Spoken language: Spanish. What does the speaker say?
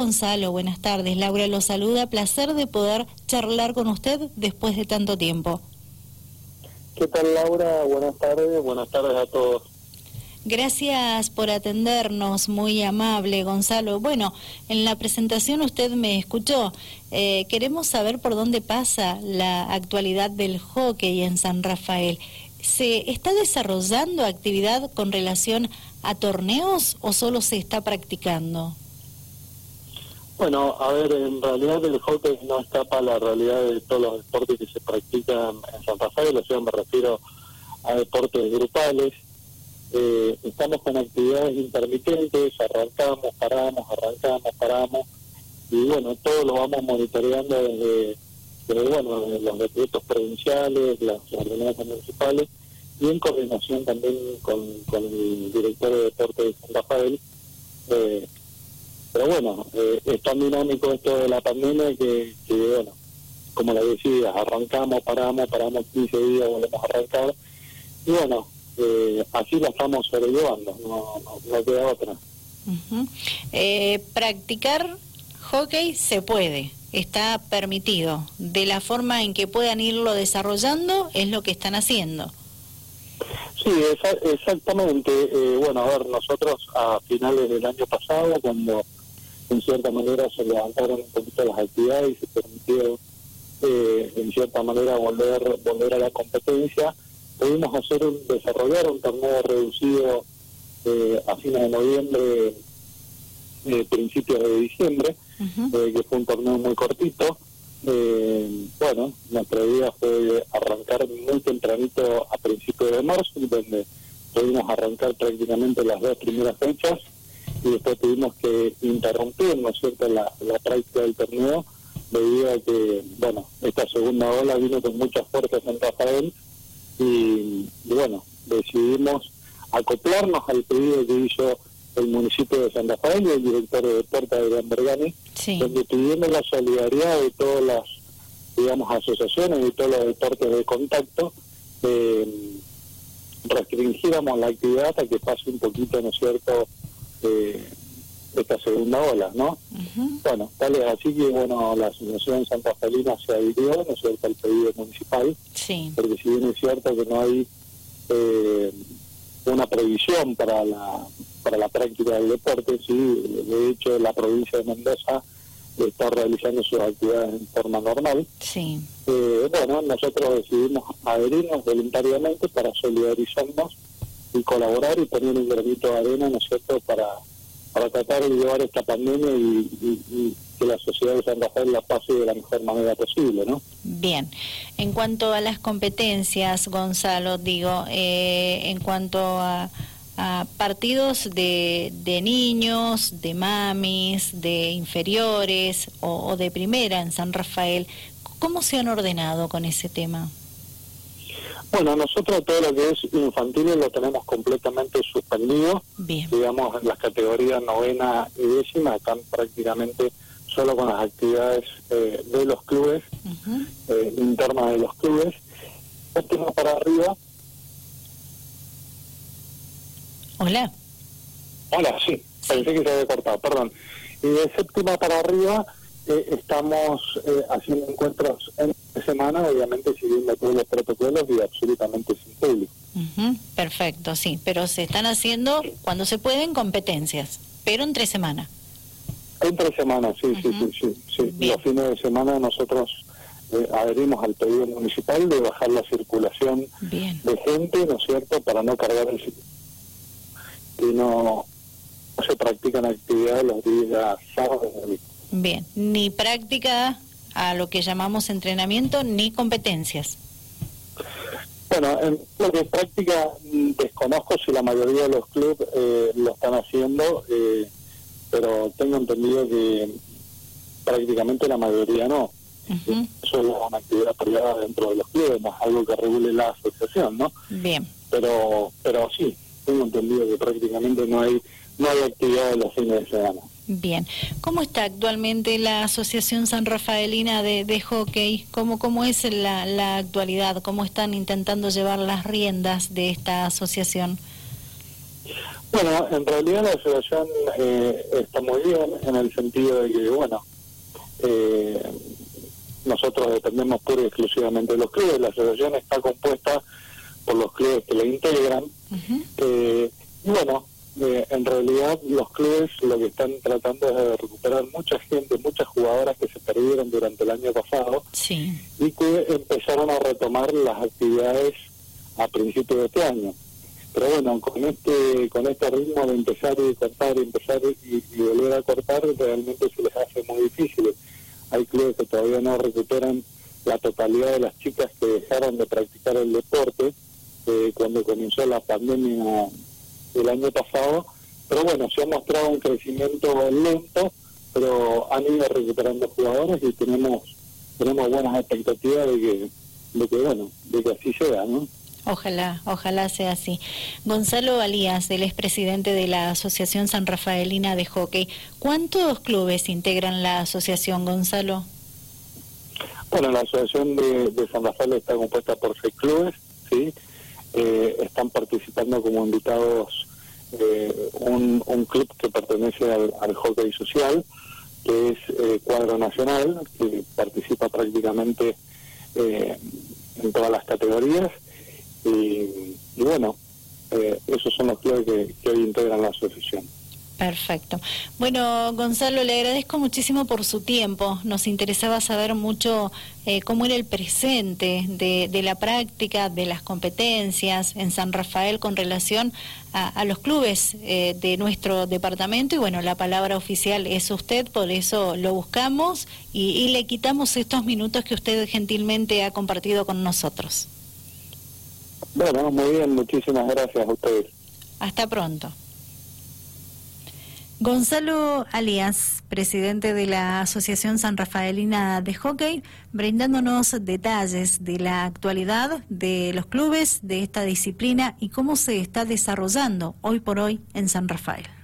Gonzalo, buenas tardes. Laura lo saluda. Placer de poder charlar con usted después de tanto tiempo. ¿Qué tal, Laura? Buenas tardes. Buenas tardes a todos. Gracias por atendernos, muy amable, Gonzalo. Bueno, en la presentación usted me escuchó. Eh, queremos saber por dónde pasa la actualidad del hockey en San Rafael. ¿Se está desarrollando actividad con relación a torneos o solo se está practicando? Bueno, a ver, en realidad el hockey no escapa a la realidad de todos los deportes que se practican en San Rafael, o sea, me refiero a deportes grupales. Eh, estamos con actividades intermitentes, arrancamos, paramos, arrancamos, paramos, y bueno, todo lo vamos monitoreando desde, bueno, los decretos provinciales, las ordenanzas municipales, y en coordinación también con, el director de deportes de San Rafael. Eh, pero bueno, eh, es tan dinámico esto de la pandemia que, bueno, como le decía, arrancamos, paramos, paramos 15 días, volvemos a arrancar. Y bueno, eh, así la estamos sobrellevando, no, no, queda otra. eh, practicar hockey se puede, está permitido. De la forma en que puedan irlo desarrollando es lo que están haciendo. Sí, exactamente. Eh, bueno, a ver, nosotros a finales del año pasado, cuando en cierta manera se levantaron un poquito las actividades y se permitió eh, en cierta manera volver volver a la competencia. Pudimos hacer un, desarrollar un torneo reducido eh, a fines de noviembre eh, principios de diciembre eh, que fue un torneo muy cortito. Bueno nuestra idea fue arrancar muy tempranito a principios de marzo donde pudimos arrancar prácticamente las dos primeras fechas y después tuvimos que interrumpir, ¿no es cierto?, la, práctica del torneo debido a que, bueno, esta segunda ola vino con muchas fuerzas en Rafael y, bueno, decidimos acoplarnos al pedido que hizo el municipio de San Rafael y el director de deportes de Bergani, donde tuvimos la solidaridad de todas las, digamos, asociaciones y todos los deportes de contacto, eh, restringíamos la actividad hasta que pase un poquito, ¿no es cierto?, eh, esta segunda ola, ¿no? Bueno, tal es así que, bueno, la Asociación Santa Felina se adhirió, ¿no es cierto?, al pedido municipal, sí. porque si bien es cierto que no hay eh, una previsión para la, para la práctica del deporte, sí, de hecho la provincia de Mendoza está realizando sus actividades en forma normal. Sí. Eh, bueno, nosotros decidimos adherirnos voluntariamente para solidarizarnos y colaborar y poner un granito de arena, ¿no es cierto?, para, para tratar de llevar esta pandemia y, que la sociedad de San Rafael la pase de la mejor manera posible, ¿no? Bien. En cuanto a las competencias, Gonzalo, digo, eh, en cuanto a, partidos de, de, niños, de mamis, de inferiores o, o de primera en San Rafael, ¿cómo se han ordenado con ese tema? Bueno, nosotros todo lo que es infantil lo tenemos completamente suspendido. Digamos, en las categorías novena y décima están prácticamente solo con las actividades eh, de los clubes, eh, internas de los clubes. Séptima para arriba. Hola. Hola, sí, pensé que se había cortado, perdón. Y de séptima para arriba eh, estamos eh, haciendo encuentros en semana, obviamente siguiendo todos los protocolos y absolutamente sin público. perfecto, sí, pero se están haciendo cuando se pueden competencias, pero entre semana. Entre semana, sí, sí, sí, sí, Los fines de semana nosotros eh, adherimos al pedido municipal de bajar la circulación de gente, ¿no es cierto?, para no cargar el y no, no se practican actividades los días sábados. Bien, ni práctica a lo que llamamos entrenamiento ni competencias. Bueno, en lo que práctica mm, desconozco si la mayoría de los clubes eh, lo están haciendo, eh, pero tengo entendido que prácticamente la mayoría no. Eso es una actividad privada dentro de los clubes, no es algo que regule la asociación, ¿no? Bien. Pero, pero sí, tengo entendido que prácticamente no hay no hay actividad en los fines de semana. Bien, ¿cómo está actualmente la Asociación San Rafaelina de, Hockey? ¿Cómo, ¿Cómo es la, la actualidad? ¿Cómo están intentando llevar las riendas de esta asociación? Bueno, en realidad la asociación eh, está muy bien en el sentido de que, bueno, eh, nosotros dependemos pura y exclusivamente de los clubes. La asociación está compuesta por los clubes que la integran. eh, y bueno, eh, en realidad los clubes lo que están tratando es de recuperar mucha gente, muchas jugadoras que se perdieron durante el año pasado y que empezaron a retomar las actividades a principios de este año. Pero bueno, con este con este ritmo de empezar y cortar y empezar y, volver a cortar, realmente se les hace muy difícil. Hay clubes que todavía no recuperan la totalidad de las chicas que dejaron de practicar el deporte eh, cuando comenzó la pandemia el año pasado. Pero bueno, se ha mostrado un crecimiento lento, pero han ido recuperando jugadores y tenemos tenemos buenas expectativas de que, de que bueno, de que así sea, ¿no? Ojalá, ojalá sea así. Gonzalo Alías, el expresidente de la Asociación San Rafaelina de Hockey. ¿Cuántos clubes integran la asociación, Gonzalo? Bueno, la asociación de, San Rafael está compuesta por seis clubes, como invitados eh, un, club que pertenece al, hockey social, que es eh, Cuadro Nacional, que participa prácticamente en todas las categorías y, bueno, eh, esos son los clubes que, hoy integran la asociación. Perfecto. Bueno, Gonzalo, le agradezco muchísimo por su tiempo. Nos interesaba saber mucho eh, cómo era el presente de, la práctica, de las competencias en San Rafael con relación a, los clubes eh, de nuestro departamento. Y bueno, la palabra oficial es usted, por eso lo buscamos y le quitamos estos minutos que usted gentilmente ha compartido con nosotros. Bueno, muy bien, muchísimas gracias a ustedes. Hasta pronto. Gonzalo Alias, presidente de la Asociación San Rafaelina de Hockey, brindándonos detalles de la actualidad de los clubes de esta disciplina y cómo se está desarrollando hoy por hoy en San Rafael.